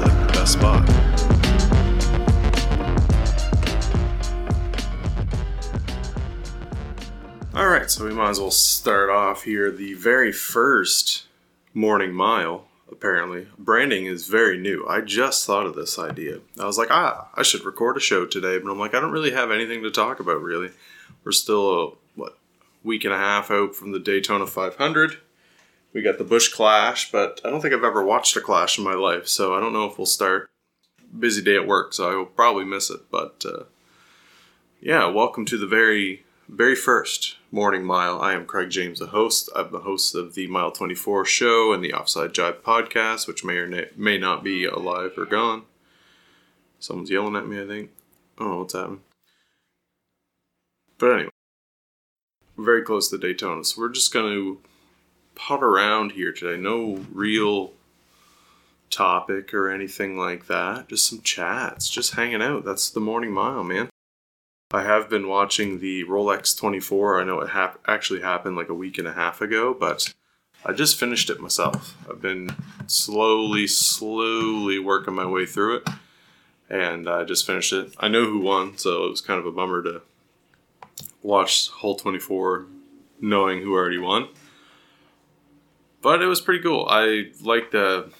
like the best spot. All right, so we might as well start off here. The very first morning mile, apparently, branding is very new. I just thought of this idea. I was like, ah, I should record a show today, but I'm like, I don't really have anything to talk about, really. We're still, a, what, week and a half out from the Daytona 500. We got the Busch Clash, but I don't think I've ever watched a Clash in my life, so I don't know if we'll start. Busy day at work, so I will probably miss it, but uh, yeah, welcome to the very, very first Morning Mile. I am Craig James, the host. I'm the host of the Mile 24 show and the Offside Jive podcast, which may or may not be alive or gone. Someone's yelling at me, I think. I don't know what's happening. But anyway, we're very close to Daytona, so we're just going to putt around here today. No real topic or anything like that. Just some chats, just hanging out. That's the morning mile, man. I have been watching the Rolex 24. I know it hap- actually happened like a week and a half ago, but I just finished it myself. I've been slowly, slowly working my way through it, and I just finished it. I know who won, so it was kind of a bummer to watch whole 24 knowing who already won. But it was pretty cool. I liked the.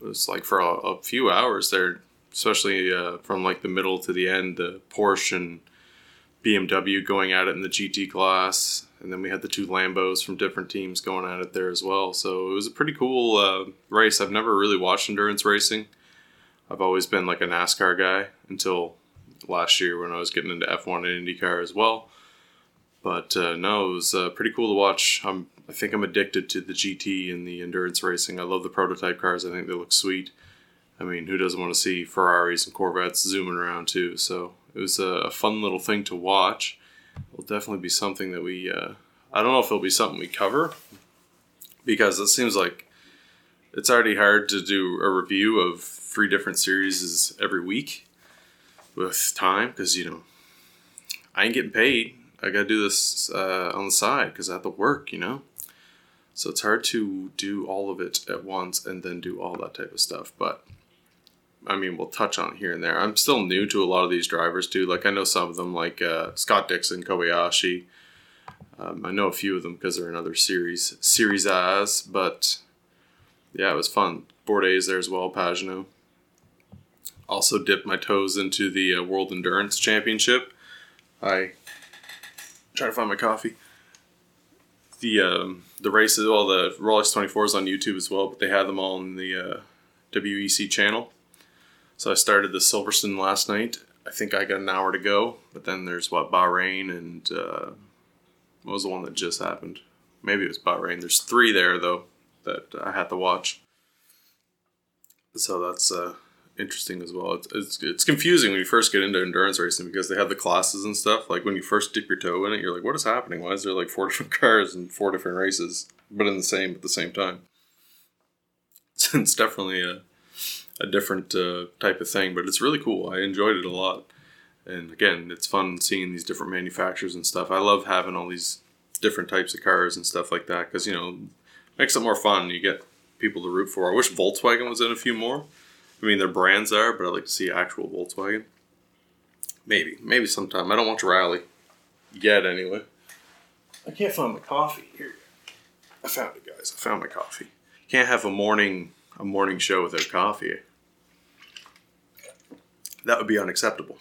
It was like for a, a few hours there, especially uh, from like the middle to the end, the Porsche and BMW going at it in the GT class, and then we had the two Lambos from different teams going at it there as well. So it was a pretty cool uh, race. I've never really watched endurance racing. I've always been like a NASCAR guy until last year when I was getting into F1 and IndyCar as well. But uh, no, it was uh, pretty cool to watch. I'm, I think I'm addicted to the GT and the endurance racing. I love the prototype cars. I think they look sweet. I mean, who doesn't want to see Ferraris and Corvettes zooming around too? So it was a, a fun little thing to watch. It'll definitely be something that we. Uh, I don't know if it'll be something we cover because it seems like it's already hard to do a review of three different series every week with time because you know I ain't getting paid. I gotta do this uh, on the side because I have to work, you know. So it's hard to do all of it at once and then do all that type of stuff. But I mean, we'll touch on here and there. I'm still new to a lot of these drivers too. Like I know some of them, like uh, Scott Dixon, Kobayashi. Um, I know a few of them because they're in other series, series as. But yeah, it was fun. Bourdais there as well, Pagenaud. Also dipped my toes into the uh, World Endurance Championship. I try to find my coffee. The um, the races, well, the Rolex 24s on YouTube as well, but they had them all in the uh, WEC channel. So I started the Silverstone last night. I think I got an hour to go, but then there's what Bahrain and uh, what was the one that just happened? Maybe it was Bahrain. There's three there though that I had to watch. So that's uh, interesting as well. It's, it's, it's confusing when you first get into endurance racing because they have the classes and stuff. Like when you first dip your toe in it, you're like, what is happening? Why is there like four different cars and four different races, but in the same at the same time? it's definitely a, a different uh, type of thing, but it's really cool. I enjoyed it a lot. And again, it's fun seeing these different manufacturers and stuff. I love having all these different types of cars and stuff like that because, you know, makes it more fun. You get people to root for. I wish Volkswagen was in a few more. I mean, their brands are, but I'd like to see actual Volkswagen. Maybe, maybe sometime. I don't watch Rally yet, anyway. I can't find my coffee here. I found it, guys. I found my coffee. Can't have a morning a morning show without coffee. That would be unacceptable.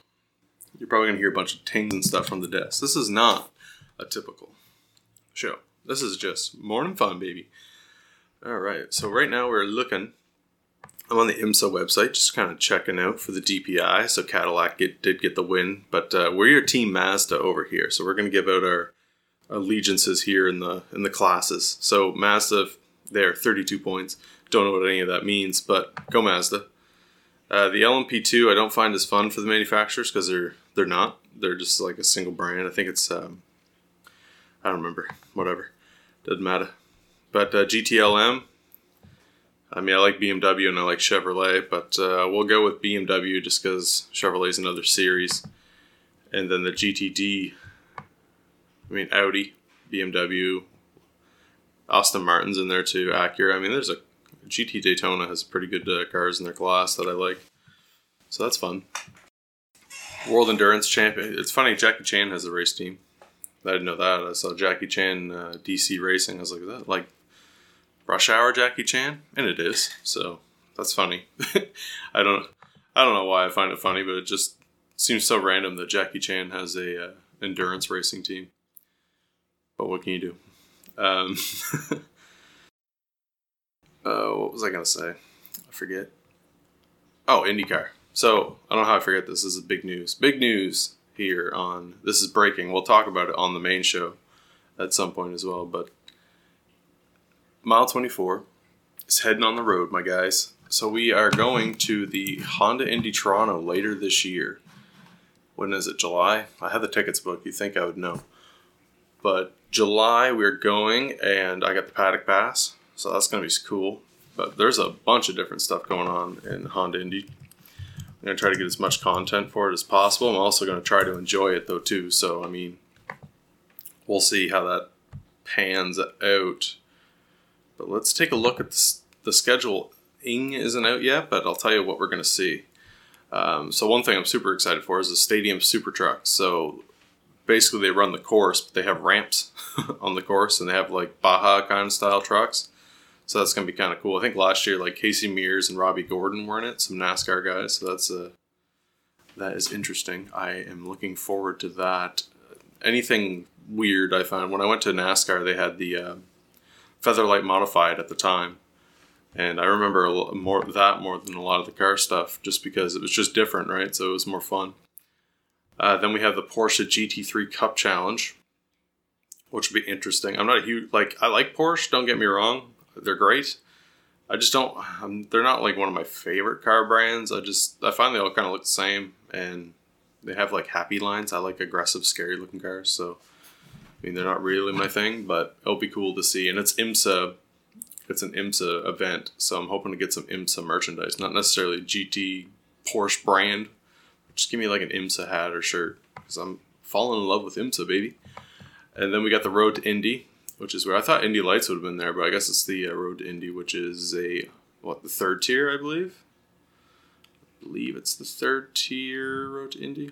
You're probably gonna hear a bunch of tings and stuff from the desk. This is not a typical show. This is just morning fun, baby. All right. So right now we're looking I'm on the IMSA website, just kind of checking out for the DPI. So Cadillac get, did get the win, but uh, we're your team Mazda over here. So we're going to give out our allegiances here in the in the classes. So Mazda, there, 32 points. Don't know what any of that means, but go Mazda. Uh, the LMP2 I don't find as fun for the manufacturers because they're they're not. They're just like a single brand. I think it's um, I don't remember. Whatever, doesn't matter. But uh, GTLM, I mean, I like BMW and I like Chevrolet, but uh, we'll go with BMW just because Chevrolet's another series. And then the GTD, I mean, Audi, BMW, Aston Martin's in there too, Acura. I mean, there's a GT Daytona has pretty good uh, cars in their class that I like. So that's fun. World Endurance Champion. It's funny, Jackie Chan has a race team. I didn't know that. I saw Jackie Chan uh, DC Racing. I was like, that like Rush Hour Jackie Chan? And it is. So that's funny. I don't I don't know why I find it funny, but it just seems so random that Jackie Chan has a uh, endurance racing team. But what can you do? Um, uh, what was I gonna say? I forget. Oh, IndyCar. So I don't know how I forget this. This is big news. Big news here on this is breaking. We'll talk about it on the main show at some point as well. But mile twenty four is heading on the road, my guys. So we are going to the Honda Indy Toronto later this year. When is it? July? I have the tickets booked. You think I would know. But July we're going, and I got the paddock pass, so that's gonna be cool. But there's a bunch of different stuff going on in Honda Indy. I'm gonna try to get as much content for it as possible. I'm also gonna try to enjoy it though too. So I mean, we'll see how that pans out. But let's take a look at the, the schedule. Ing isn't out yet, but I'll tell you what we're gonna see. Um, so one thing I'm super excited for is the Stadium Super Truck. So basically, they run the course, but they have ramps on the course, and they have like Baja kind of style trucks. So that's gonna be kind of cool. I think last year, like Casey Mears and Robby Gordon were in it, some NASCAR guys. So that's a that is interesting. I am looking forward to that. Anything weird I found when I went to NASCAR, they had the uh, Featherlite modified at the time, and I remember more that more than a lot of the car stuff, just because it was just different, right? So it was more fun. Uh, then we have the Porsche GT3 Cup Challenge, which would be interesting. I'm not a huge like I like Porsche. Don't get me wrong, they're great. I just don't. I'm, they're not like one of my favorite car brands. I just I find they all kind of look the same, and they have like happy lines. I like aggressive, scary looking cars. So I mean, they're not really my thing, but it'll be cool to see. And it's IMSA. It's an IMSA event, so I'm hoping to get some IMSA merchandise. Not necessarily GT Porsche brand. Just give me like an IMSA hat or shirt because I'm falling in love with IMSA, baby. And then we got the Road to Indy, which is where I thought Indy Lights would have been there, but I guess it's the uh, Road to Indy, which is a what the third tier, I believe. I believe it's the third tier Road to Indy.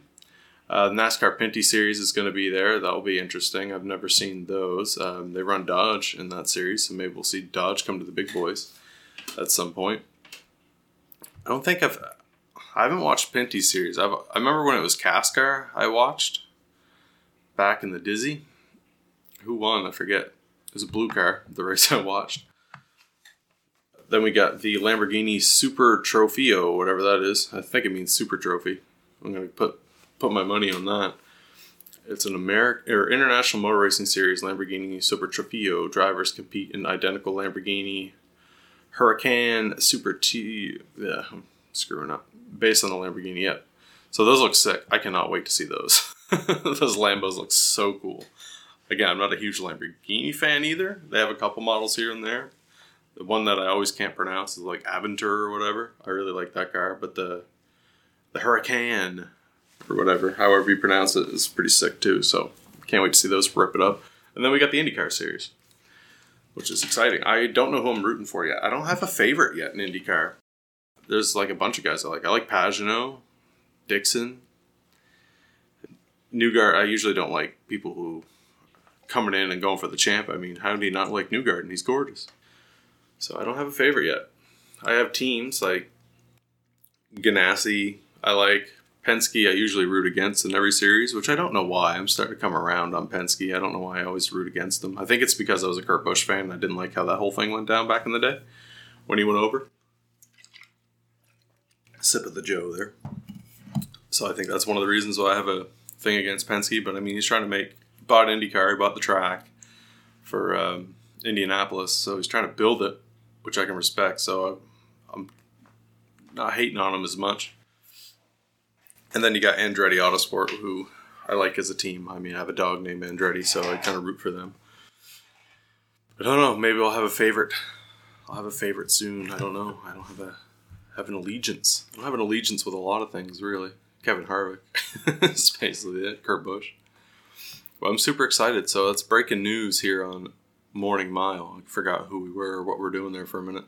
Uh, NASCAR Pinty Series is going to be there. That'll be interesting. I've never seen those. Um, they run Dodge in that series, so maybe we'll see Dodge come to the big boys at some point. I don't think I've. I haven't watched Pinty series. I've, I remember when it was Cascar. I watched back in the Dizzy. Who won? I forget. It was a blue car, the race I watched. Then we got the Lamborghini Super Trofeo, whatever that is. I think it means Super Trophy. I'm gonna put put my money on that. It's an American or International Motor Racing Series Lamborghini Super Trofeo. Drivers compete in identical Lamborghini Huracan Super T. Yeah, I'm screwing up. Based on the Lamborghini, yep. So those look sick. I cannot wait to see those. those Lambos look so cool. Again, I'm not a huge Lamborghini fan either. They have a couple models here and there. The one that I always can't pronounce is like Aventur or whatever. I really like that car, but the the Huracan or whatever, however you pronounce it, is pretty sick too. So can't wait to see those rip it up. And then we got the IndyCar series, which is exciting. I don't know who I'm rooting for yet. I don't have a favorite yet in IndyCar. There's like a bunch of guys I like. I like Pagenaud, Dixon, Newgarden. I usually don't like people who coming in and going for the champ. I mean, how do you not like Newgard? And He's gorgeous. So I don't have a favorite yet. I have teams like Ganassi. I like Penske. I usually root against in every series, which I don't know why. I'm starting to come around on Penske. I don't know why I always root against them. I think it's because I was a Kurt Busch fan. And I didn't like how that whole thing went down back in the day when he went over. Sip of the Joe there. So I think that's one of the reasons why I have a thing against Penske. But I mean, he's trying to make bought IndyCar, he bought the track for um, Indianapolis, so he's trying to build it, which I can respect. So I'm not hating on him as much. And then you got Andretti Autosport, who I like as a team. I mean, I have a dog named Andretti, so I kind of root for them. I don't know. Maybe I'll have a favorite. I'll have a favorite soon. I don't know. I don't have a have an allegiance. I don't have an allegiance with a lot of things, really. Kevin Harvick is basically it. Kurt Busch. Well, I'm super excited. So that's breaking news here on Morning Mile. I forgot who we were or what we're doing there for a minute.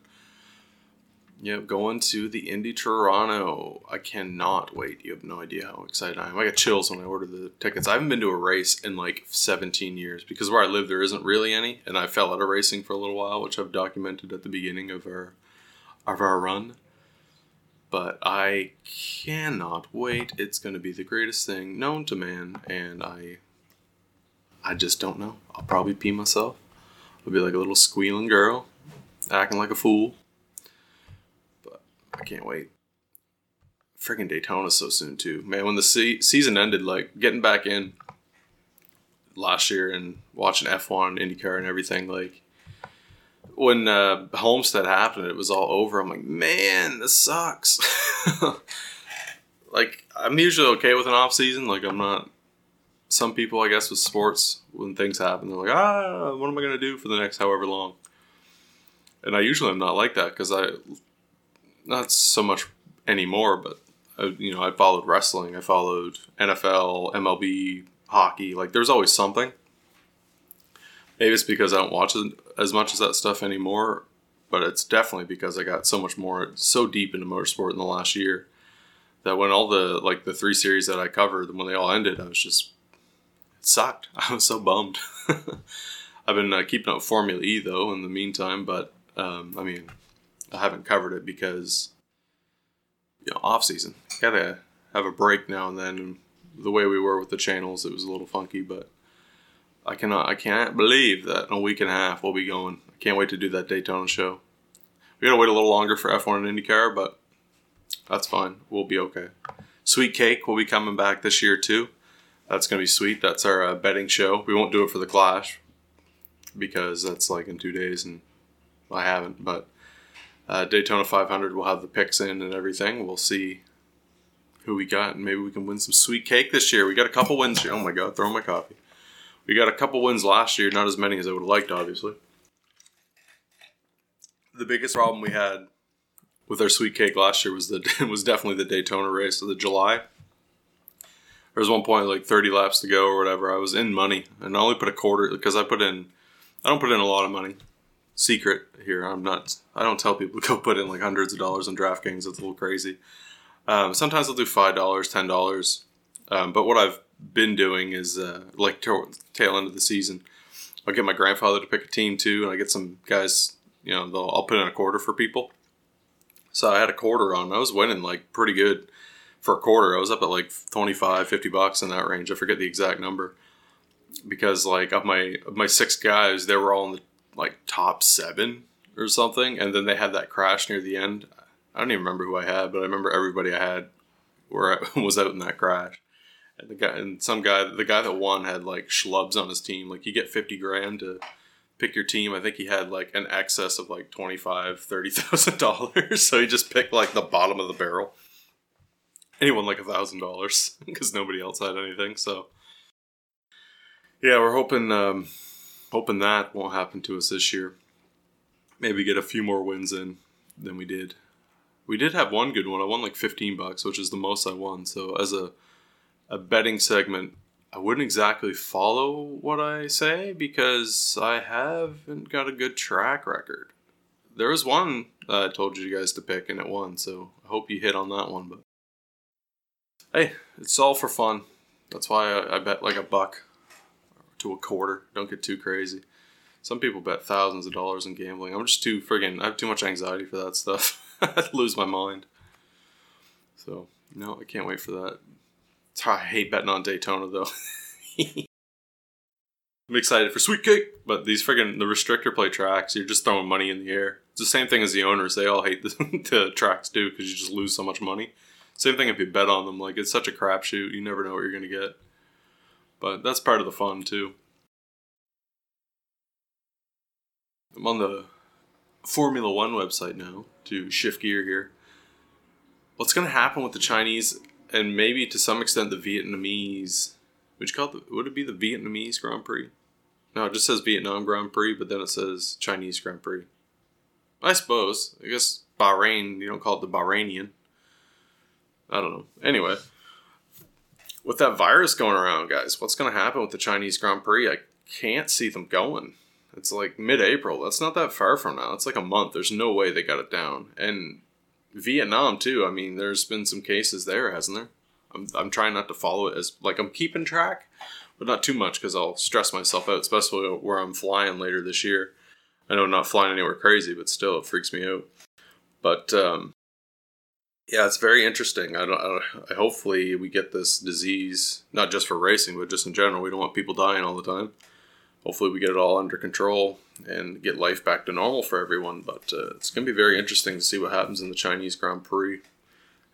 Yep, going to the Indy Toronto. I cannot wait. You have no idea how excited I am. I got chills when I ordered the tickets. I haven't been to a race in like 17 years because where I live there isn't really any, and I fell out of racing for a little while, which I've documented at the beginning of our of our run. But I cannot wait. It's going to be the greatest thing known to man, and I I just don't know. I'll probably pee myself. I'll be like a little squealing girl, acting like a fool I can't wait. Freaking Daytona so soon too, man. When the se- season ended, like getting back in last year and watching F1, IndyCar, and everything, like when uh, Homestead happened, it was all over. I'm like, man, this sucks. like I'm usually okay with an off season. Like I'm not. Some people, I guess, with sports, when things happen, they're like, ah, what am I gonna do for the next however long? And I usually am not like that because I not so much anymore, but I, uh, you know, I followed wrestling, I followed NFL, MLB, hockey. Like, there's always something. Maybe it's because I don't watch as much as that stuff anymore, but it's definitely because I got so much more, so deep into motorsport in the last year that when all the like the three series that I covered, when they all ended, I was just it sucked. I was so bummed. I've been uh, keeping up Formula E though in the meantime, but um, I mean, I haven't covered it because you know off season. Gotta have a break now and then. The way we were with the channels, it was a little funky, but I cannot I can't believe that in a week and a half we'll be going. I can't wait to do that Daytona show. We gotta wait a little longer for F1 and IndyCar, but that's fine. We'll be okay. Sweet Cake will be coming back this year too. That's gonna be sweet. That's our uh, betting show. We won't do it for the Clash because that's like in two days, and I haven't. But uh, Daytona 500 will have the picks in and everything. We'll see who we got, and maybe we can win some sweet cake this year. We got a couple wins. Here. Oh my god, throwing my coffee. We got a couple wins last year, not as many as I would have liked, obviously. The biggest problem we had with our sweet cake last year was the was definitely the Daytona race of the July. There was one point like 30 laps to go or whatever. I was in money, and I only put a quarter because I put in. I don't put in a lot of money secret here. I'm not. I don't tell people to go put in like hundreds of dollars on DraftKings. It's a little crazy. Um, sometimes I'll do five dollars, ten dollars. Um, but what I've been doing is uh, like tail end of the season, I'll get my grandfather to pick a team too, and I get some guys. You know, they'll, I'll put in a quarter for people. So I had a quarter on. I was winning like pretty good for a quarter. I was up at like 25, 50 bucks in that range. I forget the exact number because like of my of my six guys, they were all in the like top seven or something, and then they had that crash near the end. I don't even remember who I had, but I remember everybody I had were was out in that crash. And the guy and some guy, the guy that won had like schlubs on his team. Like you get fifty grand to pick your team. I think he had like an excess of like twenty five, thirty thousand dollars. So he just picked like the bottom of the barrel. Won like a thousand dollars because nobody else had anything. So yeah, we're hoping. Um, hoping that won't happen to us this year. Maybe get a few more wins in than we did. We did have one good one. I won like 15 bucks, which is the most I won. So as a a betting segment, I wouldn't exactly follow what I say because I haven't got a good track record. There was one I told you guys to pick and it won, so I hope you hit on that one. But hey, it's all for fun. That's why I, I bet like a buck to a quarter. Don't get too crazy. Some people bet thousands of dollars in gambling. I'm just too friggin' I have too much anxiety for that stuff. I lose my mind. So no, I can't wait for that. I hate betting on Daytona though. I'm excited for Sweet Cake, but these friggin' the restrictor plate tracks, you're just throwing money in the air. It's the same thing as the owners. They all hate the, the tracks too because you just lose so much money. Same thing if you bet on them. Like it's such a crapshoot. You never know what you're gonna get. But that's part of the fun too. I'm on the Formula One website now to shift gear here. What's going to happen with the Chinese and maybe to some extent the Vietnamese? Would you call it? Would it be the Vietnamese Grand Prix? No, it just says Vietnam Grand Prix, but then it says Chinese Grand Prix. I suppose. I guess Bahrain. You don't call it the Bahrainian. I don't know. Anyway, with that virus going around, guys, what's going to happen with the Chinese Grand Prix? I can't see them going. It's like mid April. That's not that far from now. It's like a month. There's no way they got it down. And Vietnam too. I mean, there's been some cases there, hasn't there? I'm I'm trying not to follow it as like I'm keeping track, but not too much because I'll stress myself out, especially where I'm flying later this year. I know I'm not flying anywhere crazy, but still, it freaks me out. But um, yeah, it's very interesting. I don't. I, hopefully, we get this disease not just for racing, but just in general. We don't want people dying all the time. Hopefully, we get it all under control and get life back to normal for everyone. But uh, it's going to be very interesting to see what happens in the Chinese Grand Prix,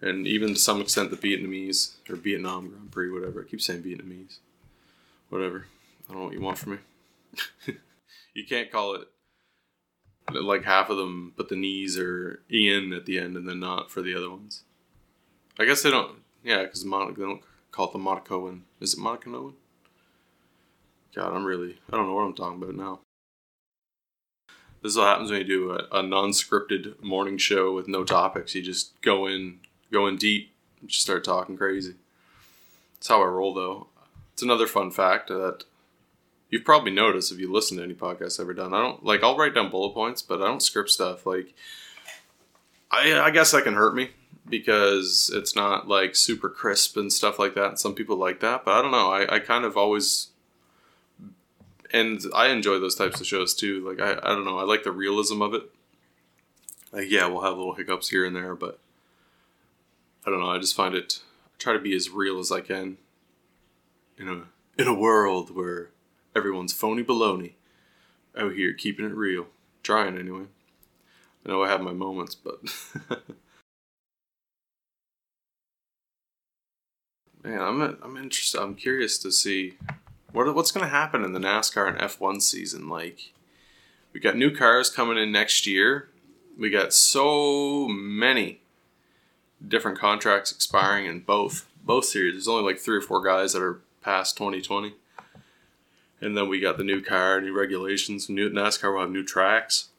and even to some extent the Vietnamese or Vietnam Grand Prix, whatever. I keep saying Vietnamese. Whatever. I don't know what you want from me. you can't call it like half of them put the knees or Ian at the end and then not for the other ones. I guess they don't. Yeah, because Monaco they don't call it the Monacoan. Is it Monacoan? God, I'm really I don't know what I'm talking about now. This is what happens when you do a, a non-scripted morning show with no topics. You just go in, go in deep, and just start talking crazy. That's how I roll, though. It's another fun fact that you've probably noticed if you listen to any podcast I've ever done. I don't like I'll write down bullet points, but I don't script stuff. Like I I guess that can hurt me because it's not like super crisp and stuff like that. Some people like that, but I don't know. I, I kind of always and I enjoy those types of shows too. Like I, I don't know, I like the realism of it. Like yeah, we'll have little hiccups here and there, but I don't know, I just find it I try to be as real as I can in a in a world where everyone's phony baloney out here keeping it real. Trying anyway. I know I have my moments, but man, I'm I'm interested. I'm curious to see what what's going to happen in the NASCAR and F1 season. Like, we got new cars coming in next year. We got so many different contracts expiring in both both series. There's only like three or four guys that are past 2020. And then we got the new car, new regulations, new NASCAR will have new tracks.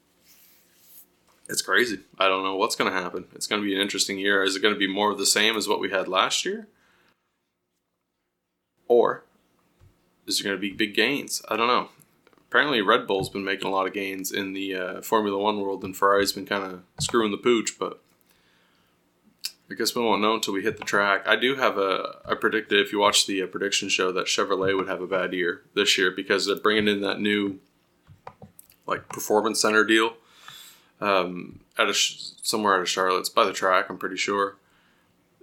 It's crazy. I don't know what's going to happen. It's going to be an interesting year. Is it going to be more of the same as what we had last year? Or is there going to be big gains? I don't know. Apparently, Red Bull's been making a lot of gains in the uh, Formula One world, and Ferrari's been kind of screwing the pooch, but I guess we won't know until we hit the track. I do have a. I predicted if you watch the uh, prediction show that Chevrolet would have a bad year this year because they're bringing in that new, like performance center deal, um, at a somewhere out of Charlotte's by the track. I'm pretty sure.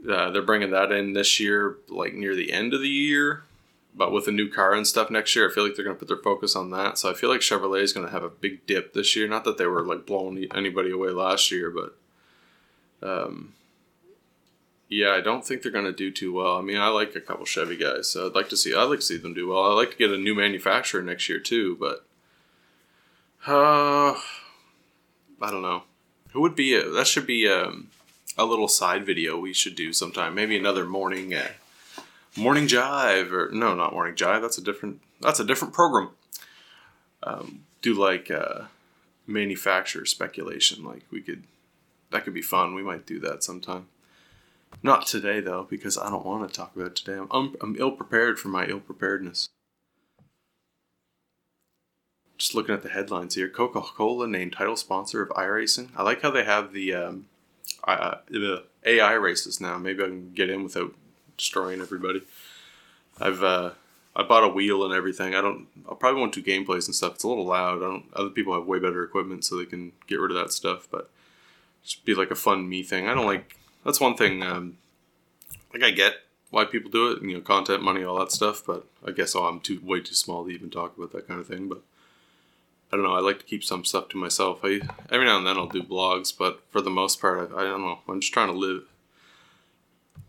Uh, they're bringing that in this year, like near the end of the year, but with a new car and stuff next year, I feel like they're going to put their focus on that. So I feel like Chevrolet is going to have a big dip this year. Not that they were like blowing anybody away last year, but. Um, yeah, I don't think they're going to do too well. I mean, I like a couple Chevy guys, so I'd like to see. I'd like to see them do well. I'd like to get a new manufacturer next year too, but uh, I don't know. Who would be a, that? Should be a, um, a little side video we should do sometime. Maybe another morning uh, morning jive or no, not morning jive. That's a different. That's a different program. Um, do like uh, manufacturer speculation. Like we could. That could be fun. We might do that sometime. Not today, though, because I don't want to talk about today. I'm, I'm ill prepared for my ill preparedness. Just looking at the headlines here Coca Cola named title sponsor of iRacing. I like how they have the, um, uh, the AI races now. Maybe I can get in without destroying everybody. I've uh, I bought a wheel and everything. I don't. I'll probably won't do gameplays and stuff. It's a little loud. I don't. Other people have way better equipment, so they can get rid of that stuff. But just be like a fun me thing. I don't like that's one thing. Um, like I get why people do it, you know, content, money, all that stuff. But I guess oh, I'm too way too small to even talk about that kind of thing. But I don't know. I like to keep some stuff to myself. I every now and then I'll do blogs, but for the most part, I, I don't know. I'm just trying to live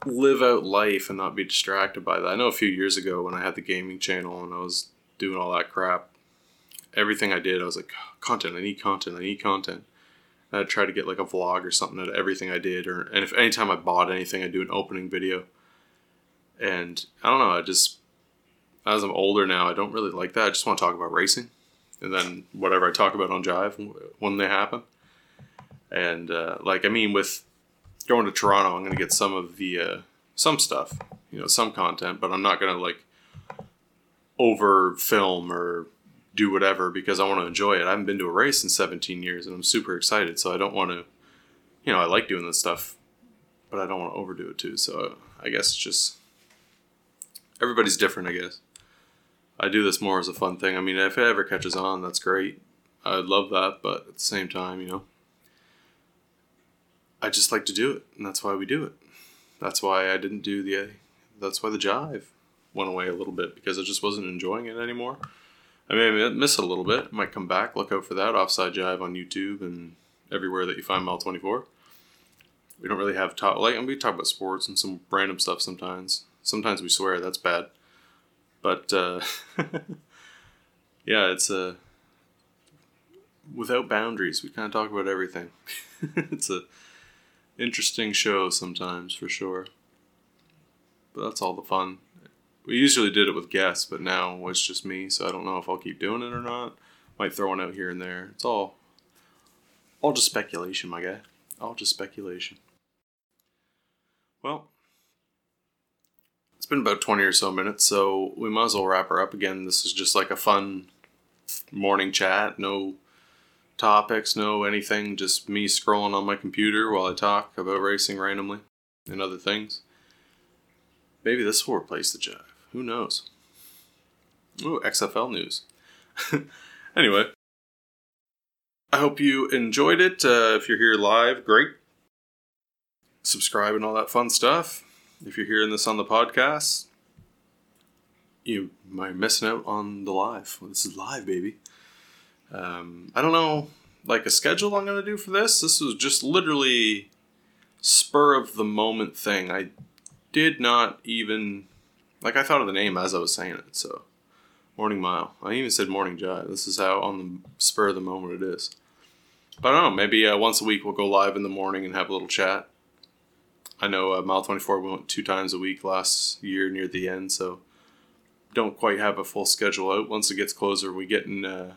live out life and not be distracted by that. I know a few years ago when I had the gaming channel and I was doing all that crap, everything I did, I was like, content. I need content. I need content. I'd try to get like a vlog or something out of everything I did, or and if anytime I bought anything, I do an opening video. And I don't know, I just as I'm older now, I don't really like that. I just want to talk about racing, and then whatever I talk about on Jive when they happen. And uh, like I mean, with going to Toronto, I'm gonna get some of the uh, some stuff, you know, some content, but I'm not gonna like over film or do whatever because I want to enjoy it. I haven't been to a race in 17 years and I'm super excited, so I don't want to, you know, I like doing this stuff, but I don't want to overdo it too. So I guess it's just everybody's different. I guess I do this more as a fun thing. I mean, if it ever catches on, that's great. I'd love that, but at the same time, you know, I just like to do it, and that's why we do it. That's why I didn't do the. That's why the jive went away a little bit because I just wasn't enjoying it anymore. I may miss it a little bit. Might come back. Look out for that offside jive on YouTube and everywhere that you find Mile Twenty Four. We don't really have talk like we talk about sports and some random stuff sometimes. Sometimes we swear that's bad, but uh, yeah, it's a uh, without boundaries. We kind of talk about everything. it's a interesting show sometimes for sure, but that's all the fun. We usually did it with guests, but now it's just me, so I don't know if I'll keep doing it or not. Might throw one out here and there. It's all all just speculation, my guy. All just speculation. Well, it's been about 20 or so minutes, so we might as well wrap her up again. This is just like a fun morning chat. No topics, no anything, just me scrolling on my computer while I talk about racing randomly and other things. Maybe this will replace the jive. Who knows? Ooh, XFL news. anyway, I hope you enjoyed it. Uh, if you're here live, great. Subscribe and all that fun stuff. If you're hearing this on the podcast, you might missing out on the live. Well, this is live, baby. Um, I don't know, like a schedule I'm gonna do for this. This was just literally spur of the moment thing. I did not even like I thought of the name as I was saying it. So, Morning Mile. I even said Morning Jive. This is how on the spur of the moment it is. But I don't know. Maybe uh, once a week we'll go live in the morning and have a little chat. I know uh, Mile 24 we went two times a week last year near the end, so don't quite have a full schedule out. Once it gets closer, we get in. Uh,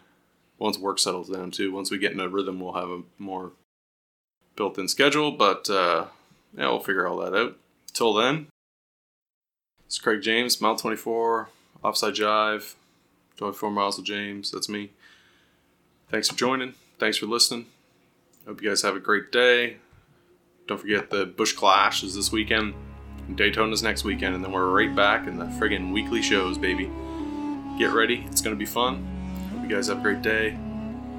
once work settles down too. Once we get in a rhythm, we'll have a more built-in schedule. But uh, yeah, we'll figure all that out. Till then, it's Craig James, Mile 24, Offside Jive, 24 Miles of James. That's me. Thanks for joining. Thanks for listening. Hope you guys have a great day. Don't forget the Busch Clash is this weekend. Daytona's next weekend, and then we're right back in the friggin' weekly shows, baby. Get ready, it's gonna be fun. Hope you guys have a great day.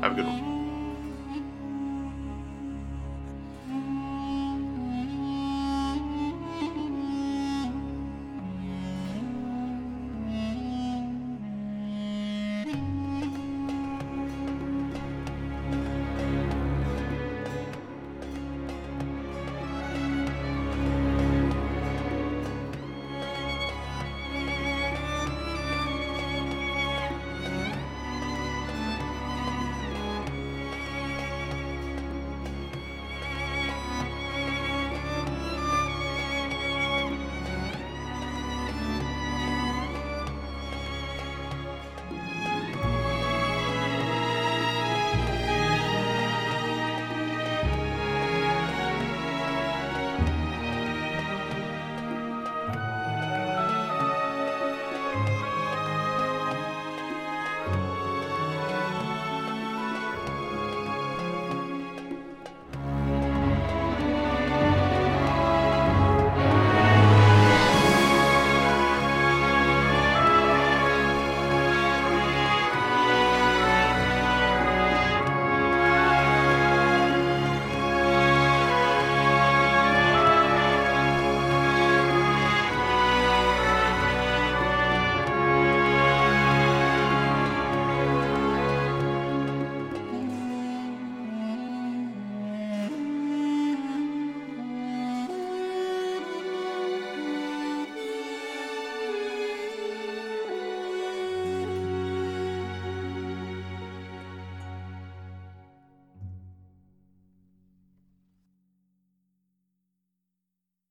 Have a good one.